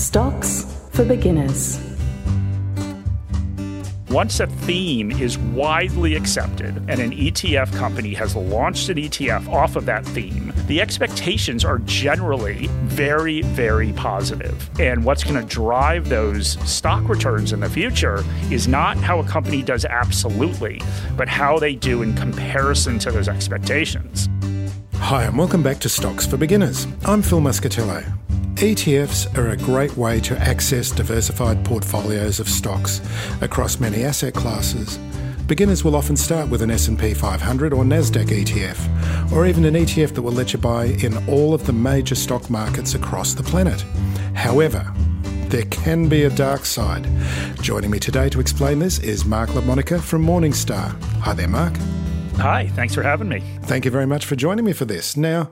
Stocks for beginners. Once a theme is widely accepted and an ETF company has launched an ETF off of that theme, the expectations are generally very, very positive. And what's going to drive those stock returns in the future is not how a company does absolutely, but how they do in comparison to those expectations. Hi, and welcome back to Stocks for Beginners. I'm Phil Muscatello. ETFs are a great way to access diversified portfolios of stocks across many asset classes. Beginners will often start with an S&P 500 or Nasdaq ETF, or even an ETF that will let you buy in all of the major stock markets across the planet. However, there can be a dark side. Joining me today to explain this is Mark LaMonica from Morningstar. Hi there, Mark. Hi, thanks for having me. Thank you very much for joining me for this. Now,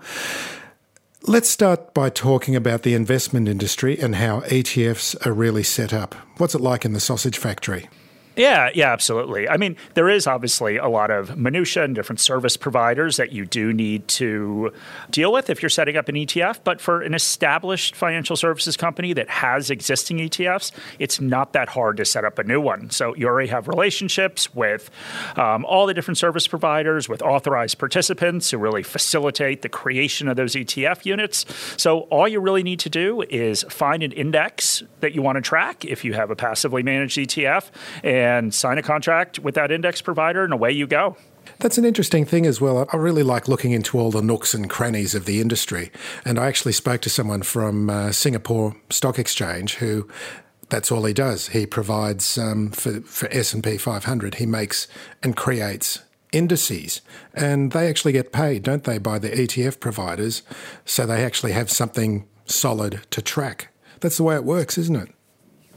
Let's start by talking about the investment industry and how ETFs are really set up. What's it like in the sausage factory? Yeah, yeah, absolutely. I mean, there is obviously a lot of minutia and different service providers that you do need to deal with if you're setting up an ETF. But for an established financial services company that has existing ETFs, it's not that hard to set up a new one. So you already have relationships with um, all the different service providers, with authorized participants who really facilitate the creation of those ETF units. So all you really need to do is find an index that you want to track if you have a passively managed ETF. And and sign a contract with that index provider, and away you go. That's an interesting thing as well. I really like looking into all the nooks and crannies of the industry. And I actually spoke to someone from uh, Singapore Stock Exchange who that's all he does. He provides um, for, for S&P 500. He makes and creates indices and they actually get paid, don't they, by the ETF providers. So they actually have something solid to track. That's the way it works, isn't it?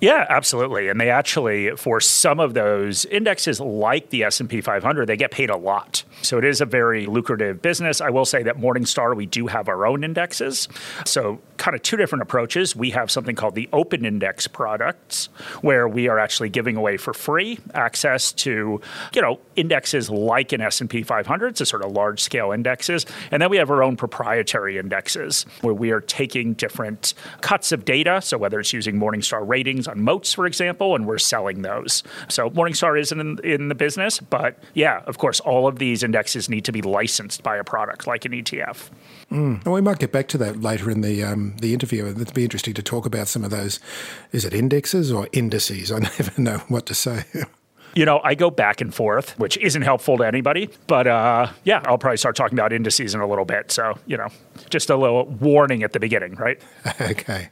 Yeah, absolutely. And they actually, for some of those indexes like the S&P 500, they get paid a lot. So it is a very lucrative business. I will say that Morningstar, we do have our own indexes. So kind of two different approaches. We have something called the open index products, where we are actually giving away for free access to, you know, indexes like an S&P 500, so sort of large scale indexes. And then we have our own proprietary indexes, where we are taking different cuts of data. So whether it's using Morningstar ratings on moats, for example, and we're selling those. So Morningstar isn't in, in the business, but yeah, of course, all of these indexes need to be licensed by a product like an ETF. Mm. Well, we might get back to that later in the um, the interview. It'd be interesting to talk about some of those. Is it indexes or indices? I never know what to say. You know, I go back and forth, which isn't helpful to anybody. But uh, yeah, I'll probably start talking about indices in a little bit. So, you know, just a little warning at the beginning, right? okay.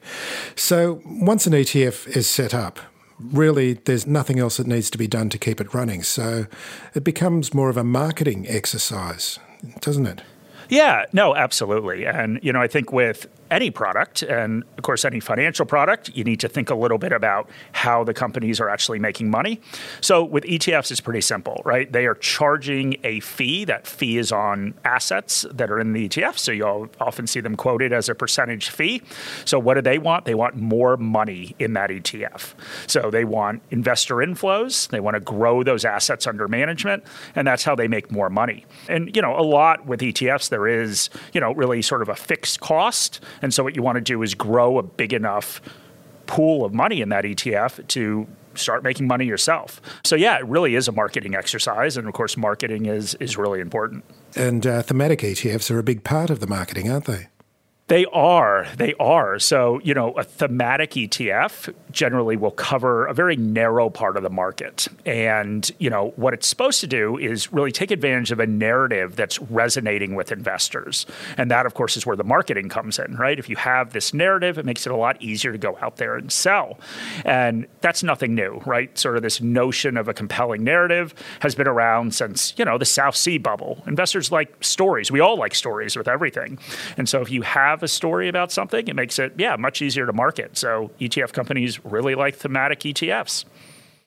So once an ETF is set up, really there's nothing else that needs to be done to keep it running. So it becomes more of a marketing exercise, doesn't it? Yeah, no, absolutely. And, you know, I think with any product, and of course, any financial product, you need to think a little bit about how the companies are actually making money. So with ETFs, it's pretty simple, right? They are charging a fee. That fee is on assets that are in the ETF. So you'll often see them quoted as a percentage fee. So what do they want? They want more money in that ETF. So they want investor inflows. They want to grow those assets under management, and that's how they make more money. And you know, a lot with ETFs, there is you know really sort of a fixed cost and so what you want to do is grow a big enough pool of money in that ETF to start making money yourself. So yeah, it really is a marketing exercise, and of course, marketing is is really important. And uh, thematic ETFs are a big part of the marketing, aren't they? They are. They are. So, you know, a thematic ETF generally will cover a very narrow part of the market. And, you know, what it's supposed to do is really take advantage of a narrative that's resonating with investors. And that, of course, is where the marketing comes in, right? If you have this narrative, it makes it a lot easier to go out there and sell. And that's nothing new, right? Sort of this notion of a compelling narrative has been around since, you know, the South Sea bubble. Investors like stories. We all like stories with everything. And so if you have have a story about something, it makes it, yeah, much easier to market. So ETF companies really like thematic ETFs.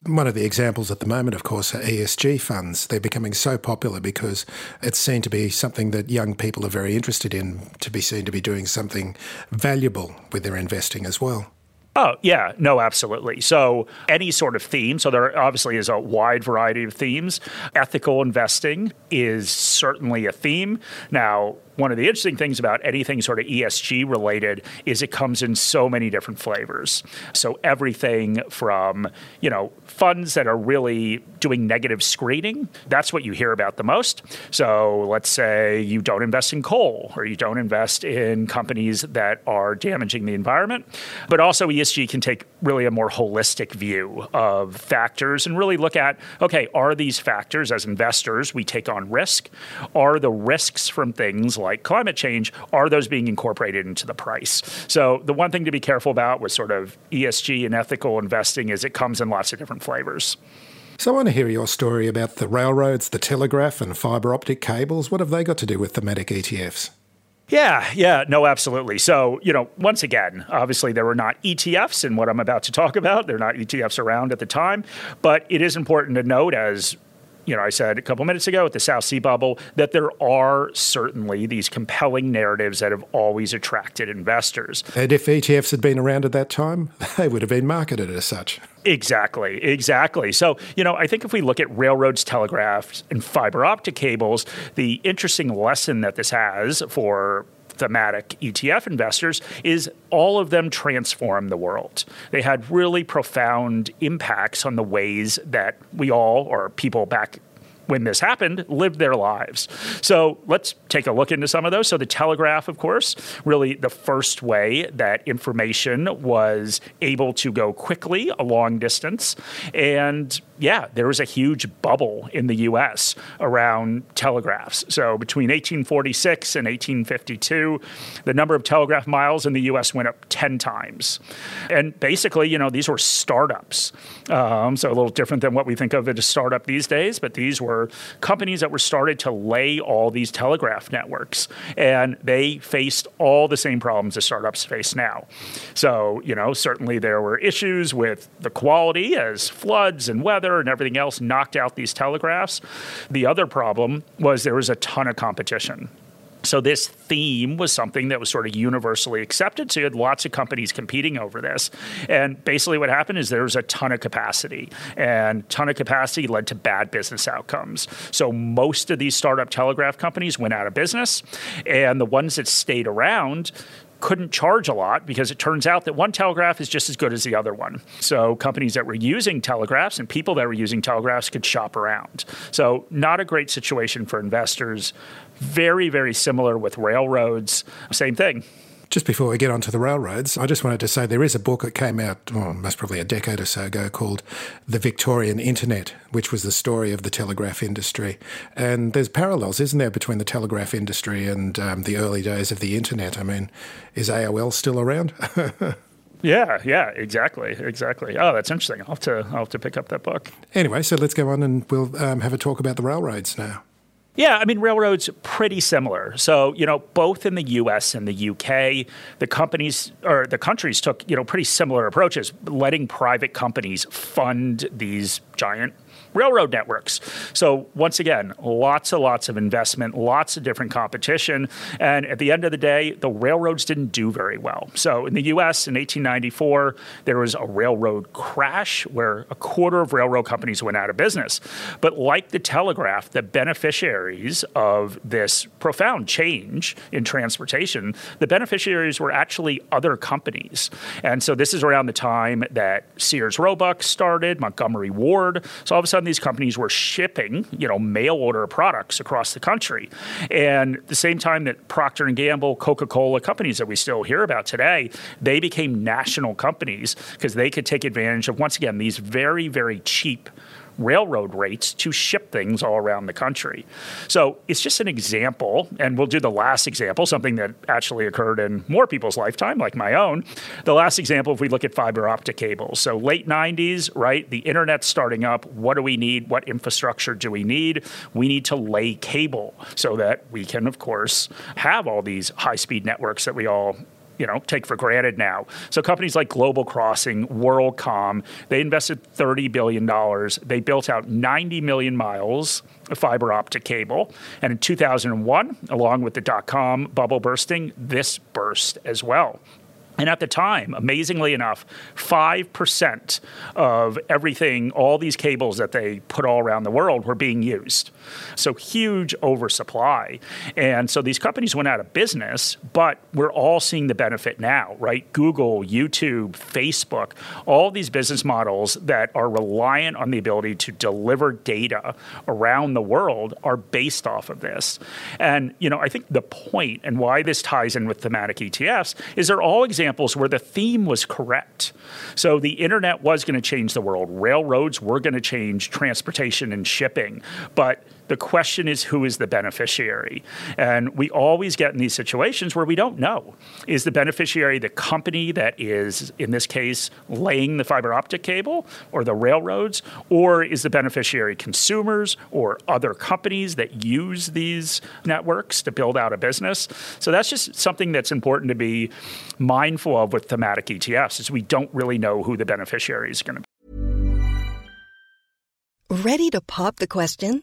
One of the examples at the moment, of course, are ESG funds. They're becoming so popular because it's seen to be something that young people are very interested in, to be seen to be doing something valuable with their investing as well. Oh, yeah, no, absolutely. So, any sort of theme, so there obviously is a wide variety of themes. Ethical investing is certainly a theme. Now, one of the interesting things about anything sort of ESG related is it comes in so many different flavors. So everything from, you know, funds that are really doing negative screening, that's what you hear about the most. So let's say you don't invest in coal or you don't invest in companies that are damaging the environment. But also ESG can take really a more holistic view of factors and really look at, okay, are these factors as investors we take on risk? Are the risks from things like climate change, are those being incorporated into the price? So the one thing to be careful about with sort of ESG and ethical investing is it comes in lots of different flavors. So I want to hear your story about the railroads, the telegraph, and fibre optic cables. What have they got to do with thematic ETFs? Yeah, yeah, no, absolutely. So, you know, once again, obviously there were not ETFs in what I'm about to talk about. They're not ETFs around at the time, but it is important to note as you know, I said a couple minutes ago at the South Sea bubble that there are certainly these compelling narratives that have always attracted investors. And if ETFs had been around at that time, they would have been marketed as such. Exactly, exactly. So, you know, I think if we look at railroads, telegraphs, and fiber optic cables, the interesting lesson that this has for thematic ETF investors is all of them transform the world. They had really profound impacts on the ways that we all, or people back when this happened, lived their lives. So let's take a look into some of those. So, the telegraph, of course, really the first way that information was able to go quickly a long distance. And yeah, there was a huge bubble in the US around telegraphs. So between 1846 and 1852, the number of telegraph miles in the US went up 10 times. And basically, you know, these were startups. Um, so a little different than what we think of as a startup these days, but these were companies that were started to lay all these telegraph networks. And they faced all the same problems that startups face now. So, you know, certainly there were issues with the quality as floods and weather weather and everything else knocked out these telegraphs. The other problem was there was a ton of competition. So this theme was something that was sort of universally accepted. So you had lots of companies competing over this. And basically what happened is there was a ton of capacity. And ton of capacity led to bad business outcomes. So most of these startup telegraph companies went out of business. And the ones that stayed around couldn't charge a lot because it turns out that one telegraph is just as good as the other one. So companies that were using telegraphs and people that were using telegraphs could shop around. So not a great situation for investors. Very, very similar with railroads. Same thing. Just before we get onto the railroads, I just wanted to say there is a book that came out, oh, most probably a decade or so ago, called The Victorian Internet, which was the story of the telegraph industry. And there's parallels, isn't there, between the telegraph industry and um, the early days of the internet? I mean, is AOL still around? Yeah, yeah, exactly, exactly. Oh, that's interesting. I'll have to, I'll have to pick up that book. Anyway, so let's go on and we'll um, have a talk about the railroads now. Yeah, I mean, railroads pretty similar. So, you know, both in the US and the UK, the companies or the countries took, you know, pretty similar approaches, letting private companies fund these giant railroad networks. So once again, lots and lots of investment, lots of different competition, and at the end of the day, the railroads didn't do very well. So in the U.S. in 1894, there was a railroad crash where a quarter of railroad companies went out of business. But like the telegraph, the beneficiaries of this profound change in transportation, the beneficiaries were actually other companies. And so this is around the time that Sears Roebuck started, Montgomery Ward. So of a sudden these companies were shipping, you know, mail order products across the country. And the same time that Procter and Gamble, Coca-Cola, companies that we still hear about today, they became national companies because they could take advantage of once again these very very cheap railroad rates to ship things all around the country. So it's just an example, and we'll do the last example, something that actually occurred in more people's lifetime, like my own. The last example, if we look at fiber optic cables. So late 90s, right? The internet's starting up. What do we need? What infrastructure do we need? We need to lay cable so that we can, of course, have all these high speed networks that we all you know take for granted now. So companies like Global Crossing, WorldCom, they invested 30 billion dollars. They built out 90 million miles of fiber optic cable, and in 2001, along with the dot com bubble bursting, this burst as well. And at the time, amazingly enough, 5% of everything, all these cables that they put all around the world were being used. So huge oversupply. And so these companies went out of business, but we're all seeing the benefit now, right? Google, YouTube, Facebook, all these business models that are reliant on the ability to deliver data around the world are based off of this. And, you know, I think the point and why this ties in with thematic ETFs is they're all examples where the theme was correct. So the internet was going to change the world. Railroads were going to change transportation and shipping. But the question is who is the beneficiary? And we always get in these situations where we don't know. Is the beneficiary the company that is, in this case, laying the fiber optic cable or the railroads? Or is the beneficiary consumers or other companies that use these networks to build out a business? So that's just something that's important to be mindful of with thematic ETFs is we don't really know who the beneficiary is going to be. Ready to pop the question?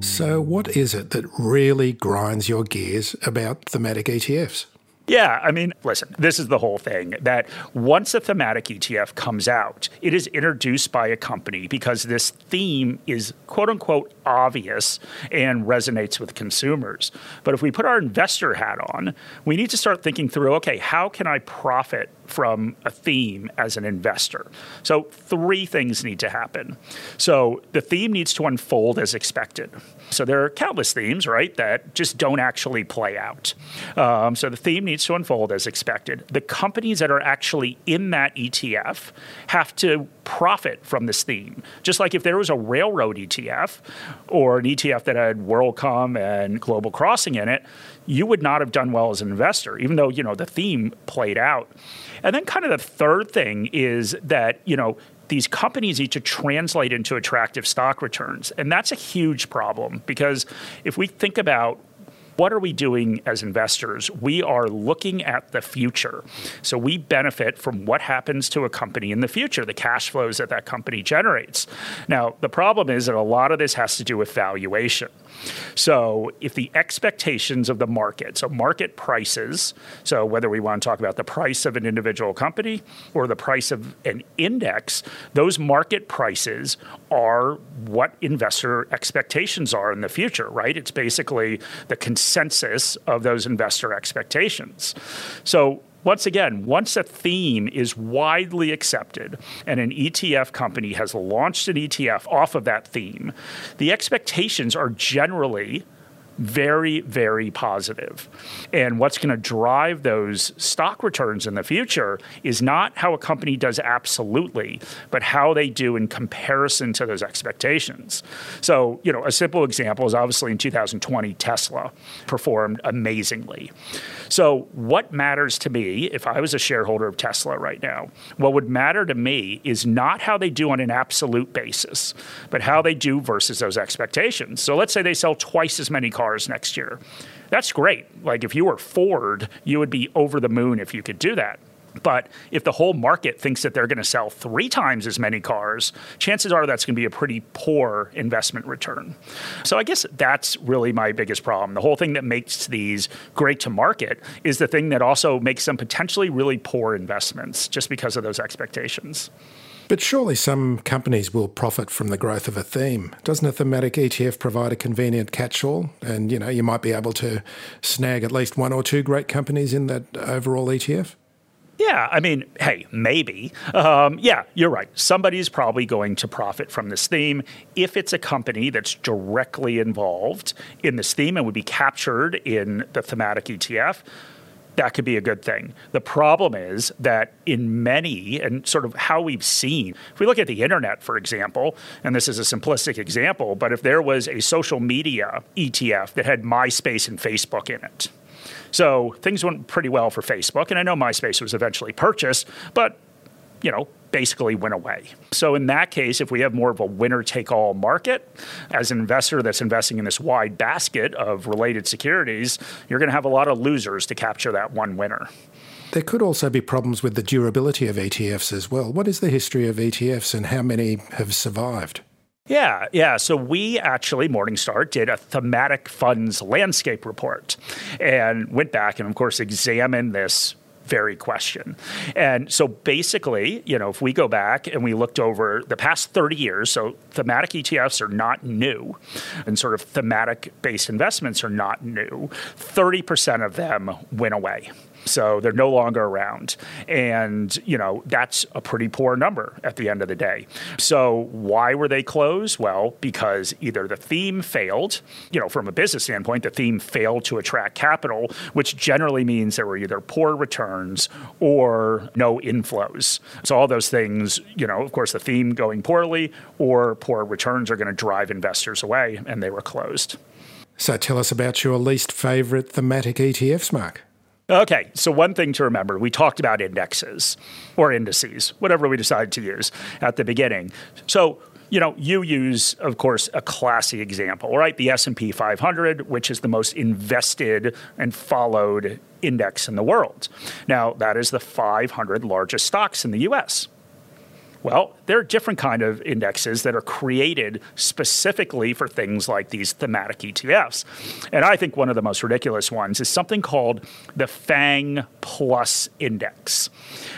So, what is it that really grinds your gears about thematic ETFs? Yeah, I mean, listen, this is the whole thing that once a thematic ETF comes out, it is introduced by a company because this theme is quote unquote obvious and resonates with consumers. But if we put our investor hat on, we need to start thinking through okay, how can I profit from a theme as an investor? So, three things need to happen. So, the theme needs to unfold as expected. So, there are countless themes, right, that just don't actually play out. Um, so, the theme needs to unfold as expected. The companies that are actually in that ETF have to profit from this theme. Just like if there was a railroad ETF or an ETF that had WorldCom and Global Crossing in it, you would not have done well as an investor, even though you know the theme played out. And then, kind of the third thing is that you know these companies need to translate into attractive stock returns. And that's a huge problem because if we think about what are we doing as investors? We are looking at the future. So we benefit from what happens to a company in the future, the cash flows that that company generates. Now, the problem is that a lot of this has to do with valuation. So if the expectations of the market, so market prices, so whether we want to talk about the price of an individual company or the price of an index, those market prices are what investor expectations are in the future, right? It's basically the consensus of those investor expectations. So once again, once a theme is widely accepted and an ETF company has launched an ETF off of that theme, the expectations are generally very, very positive. And what's going to drive those stock returns in the future is not how a company does absolutely, but how they do in comparison to those expectations. So, you know, a simple example is obviously in 2020, Tesla performed amazingly. So, what matters to me if I was a shareholder of Tesla right now? What would matter to me is not how they do on an absolute basis, but how they do versus those expectations. So, let's say they sell twice as many cars next year. That's great. Like if you were Ford, you would be over the moon if you could do that. But if the whole market thinks that they're going to sell three times as many cars, chances are that's going to be a pretty poor investment return. So I guess that's really my biggest problem. The whole thing that makes these great to market is the thing that also makes them potentially really poor investments just because of those expectations. But surely some companies will profit from the growth of a theme. Doesn't a thematic ETF provide a convenient catch-all? And you know, you might be able to snag at least one or two great companies in that overall ETF. Yeah, I mean, hey, maybe. Um, yeah, you're right. Somebody's probably going to profit from this theme if it's a company that's directly involved in this theme and would be captured in the thematic ETF. That could be a good thing. The problem is that in many, and sort of how we've seen, if we look at the internet, for example, and this is a simplistic example, but if there was a social media ETF that had MySpace and Facebook in it, so things went pretty well for Facebook. And I know MySpace was eventually purchased, but, you know, basically went away. So in that case, if we have more of a winner take all market, as an investor that's investing in this wide basket of related securities, you're going to have a lot of losers to capture that one winner. There could also be problems with the durability of ETFs as well. What is the history of ETFs and how many have survived? Yeah, yeah. So we actually, Morningstar, did a thematic funds landscape report and went back and, of course, examined this very question. And so basically, you know, if we go back and we looked over the past 30 years, so thematic ETFs are not new and sort of thematic based investments are not new, 30% of them went away. So they're no longer around. And, you know, that's a pretty poor number at the end of the day. So why were they closed? Well, because either the theme failed, you know, from a business standpoint, the theme failed to attract capital, which generally means there were either poor returns or no inflows. So all those things, you know, of course, the theme going poorly or poor returns are going to drive investors away, and they were closed. So tell us about your least favorite thematic ETFs, Mark. Okay, so one thing to remember, we talked about indexes or indices, whatever we decide to use at the beginning. So, you know, you use, of course, a classy example, right? The S&P 500, which is the most invested and followed index in the world. Now, that is the 500 largest stocks in the US. Well, there are different kind of indexes that are created specifically for things like these thematic ETFs. And I think one of the most ridiculous ones is something called the FANG Plus Index.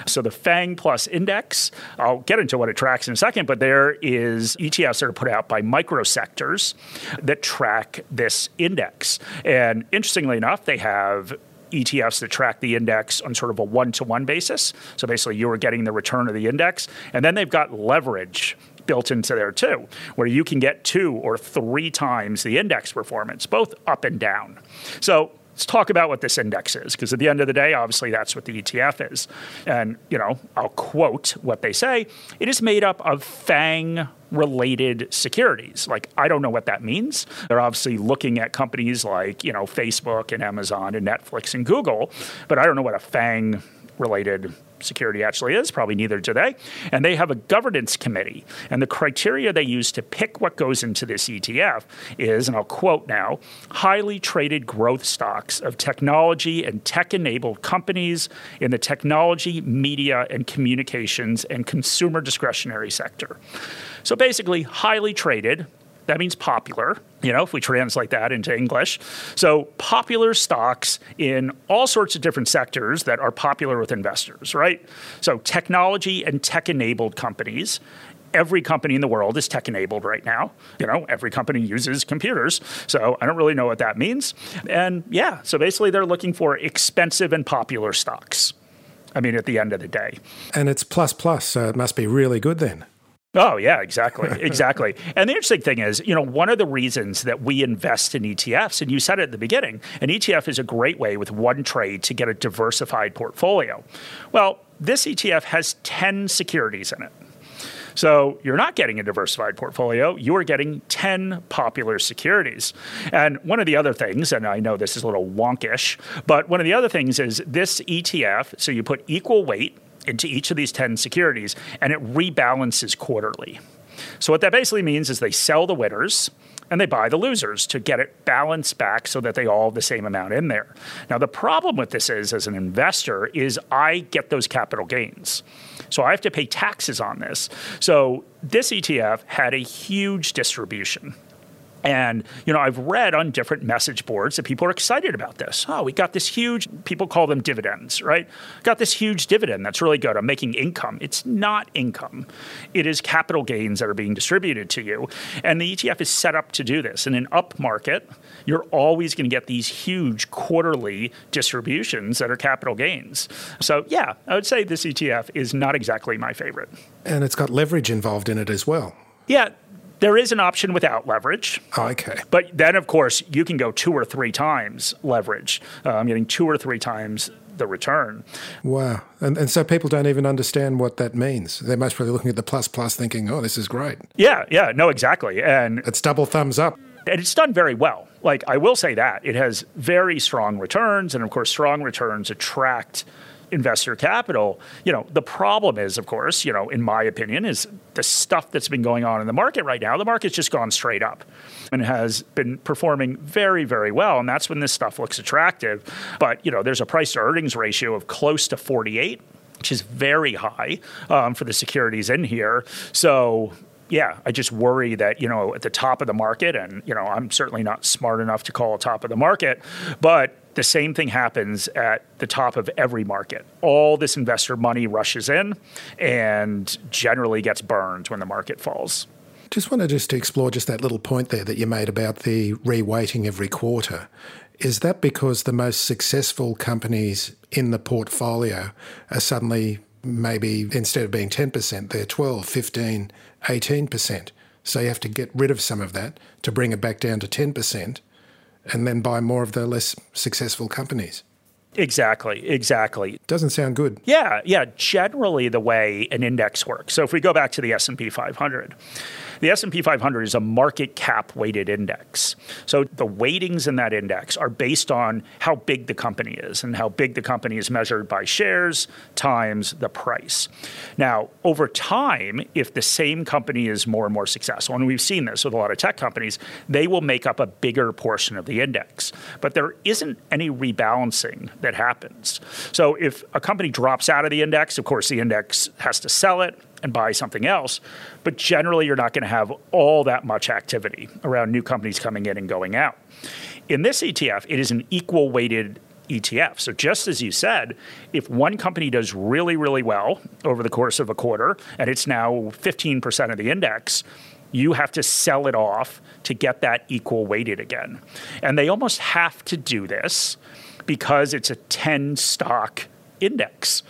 So the FANG Plus Index, I'll get into what it tracks in a second, but there is ETFs that are put out by MicroSectors that track this index. And interestingly enough, they have ETFs that track the index on sort of a one to one basis. So basically, you are getting the return of the index. And then they've got leverage built into there too, where you can get two or three times the index performance, both up and down. So let's talk about what this index is, because at the end of the day, obviously that's what the ETF is. And, you know, I'll quote what they say it is made up of FANG related securities. Like, I don't know what that means. They're obviously looking at companies like, you know, Facebook and Amazon and Netflix and Google, but I don't know what a FANG related security actually is. Probably neither do they. And they have a governance committee. And the criteria they use to pick what goes into this ETF is, and I'll quote now highly traded growth stocks of technology and tech enabled companies in the technology, media, and communications and consumer discretionary sector. So basically, highly traded, that means popular, you know, if we translate that into English. So, popular stocks in all sorts of different sectors that are popular with investors, right? So, technology and tech enabled companies. Every company in the world is tech enabled right now. You know, every company uses computers. So, I don't really know what that means. And yeah, so basically, they're looking for expensive and popular stocks. I mean, at the end of the day. And it's plus plus, so it must be really good then. Oh, yeah, exactly. Exactly. and the interesting thing is, you know, one of the reasons that we invest in ETFs, and you said it at the beginning, an ETF is a great way with one trade to get a diversified portfolio. Well, this ETF has 10 securities in it. So you're not getting a diversified portfolio, you are getting 10 popular securities. And one of the other things, and I know this is a little wonkish, but one of the other things is this ETF, so you put equal weight into each of these 10 securities and it rebalances quarterly. So, what that basically means is they sell the winners and they buy the losers to get it balanced back so that they all have the same amount in there. Now, the problem with this is, as an investor, is I get those capital gains. So I have to pay taxes on this. So this ETF had a huge distribution. And, you know, I've read on different message boards that people are excited about this. Oh, we got this huge, people call them dividends, right? Got this huge dividend that's really good. I'm making income. It's not income, it is capital gains that are being distributed to you. And the ETF is set up to do this. In an up market, you're always going to get these huge quarterly distributions that are capital gains. So, yeah, I would say this ETF is not exactly my favorite. And it's got leverage involved in it as well. Yeah, there is an option without leverage. Okay. But then, of course, you can go two or three times leverage. Uh, getting two or three times the return. Wow. And, and so people don't even understand what that means. They're most probably looking at the plus plus thinking, oh, this is great. Yeah, yeah, no, exactly. And it's double thumbs up. And it's done very well. Like, I will say that. It has very strong returns. And of course, strong returns attract investor capital. You know, the problem is, of course, you know, in my opinion, is the stuff that's been going on in the market right now. The market's just gone straight up and has been performing very, very well. And that's when this stuff looks attractive. But, you know, there's a price to earnings ratio of close to 48 which is very high um, for the securities in here. So yeah, I just worry that, you know, at the top of the market, and, you know, I'm certainly not smart enough to call a top of the market, but the same thing happens at the top of every market. All this investor money rushes in and generally gets burned when the market falls. Just wanted just to explore just that little point there that you made about the reweighting every quarter. Is that because the most successful companies in the portfolio are suddenly maybe instead of being 10%, they're 12, 15, 18%. So you have to get rid of some of that to bring it back down to 10% and then buy more of the less successful companies. Exactly, exactly. Doesn't sound good. Yeah, yeah, generally the way an index works. So if we go back to the S&P 500, the S&P 500 is a market cap weighted index. So the weightings in that index are based on how big the company is and how big the company is measured by shares times the price. Now, over time, if the same company is more and more successful, and we've seen this with a lot of tech companies, they will make up a bigger portion of the index. But there isn't any rebalancing that happens. So if a company drops out of the index, of course the index has to sell it and buy something else. But generally, you're not going to have all that much activity around new companies coming in and going out. In this ETF, it is an equal weighted ETF. So, just as you said, if one company does really, really well over the course of a quarter and it's now 15% of the index, you have to sell it off to get that equal weighted again. And they almost have to do this because it's a 10 stock index.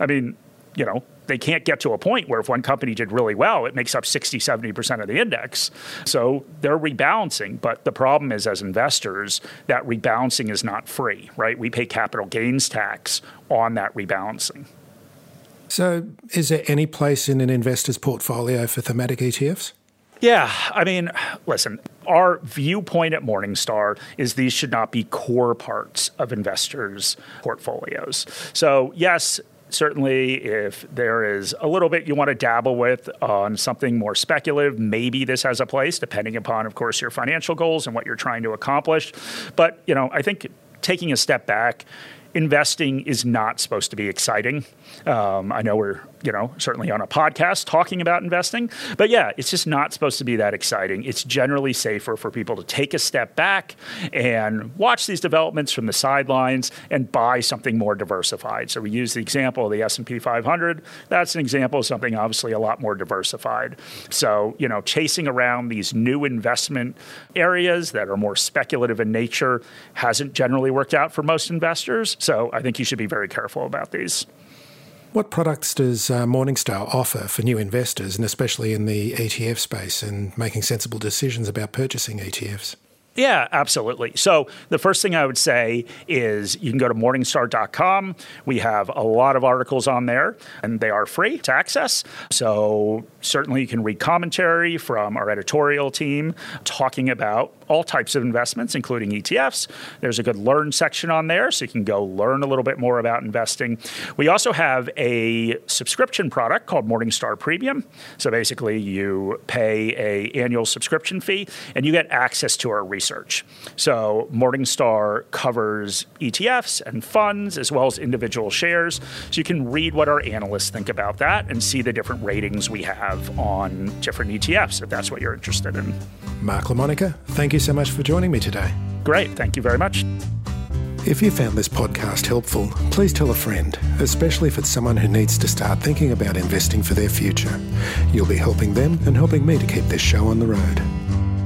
I mean, you know, they can't get to a point where if one company did really well, it makes up 60, 70% of the index. So they're rebalancing. But the problem is, as investors, that rebalancing is not free, right? We pay capital gains tax on that rebalancing. So, is there any place in an investor's portfolio for thematic ETFs? Yeah, I mean, listen, our viewpoint at Morningstar is these should not be core parts of investors' portfolios. So, yes, certainly if there is a little bit you want to dabble with on something more speculative maybe this has a place depending upon of course your financial goals and what you're trying to accomplish. But you know i think taking a step back investing is not supposed to be exciting. Um, I know we're, you know, certainly on a podcast talking about investing, but yeah, it's just not supposed to be that exciting. It's generally safer for people to take a step back and watch these developments from the sidelines and buy something more diversified. So we use the example of the S&P 500. That's an example of something obviously a lot more diversified. So, you know, chasing around these new investment areas that are more speculative in nature hasn't generally worked out for most investors. So I think you should be very careful about these. What products does uh, Morningstar offer for new investors, and especially in the ETF space, and making sensible decisions about purchasing ETFs? Yeah, absolutely. So the first thing I would say is you can go to morningstar.com. We have a lot of articles on there, and they are free to access. So certainly you can read commentary from our editorial team talking about all types of investments, including ETFs. There's a good learn section on there, so you can go learn a little bit more about investing. We also have a subscription product called Morningstar Premium. So basically, you pay a annual subscription fee, and you get access to our research. So Morningstar covers ETFs and funds as well as individual shares. So you can read what our analysts think about that and see the different ratings we have on different ETFs if that's what you're interested in. Mark LaMonica, thank you so much for joining me today. Great. Thank you very much. If you found this podcast helpful, please tell a friend, especially if it's someone who needs to start thinking about investing for their future. You'll be helping them and helping me to keep this show on the road.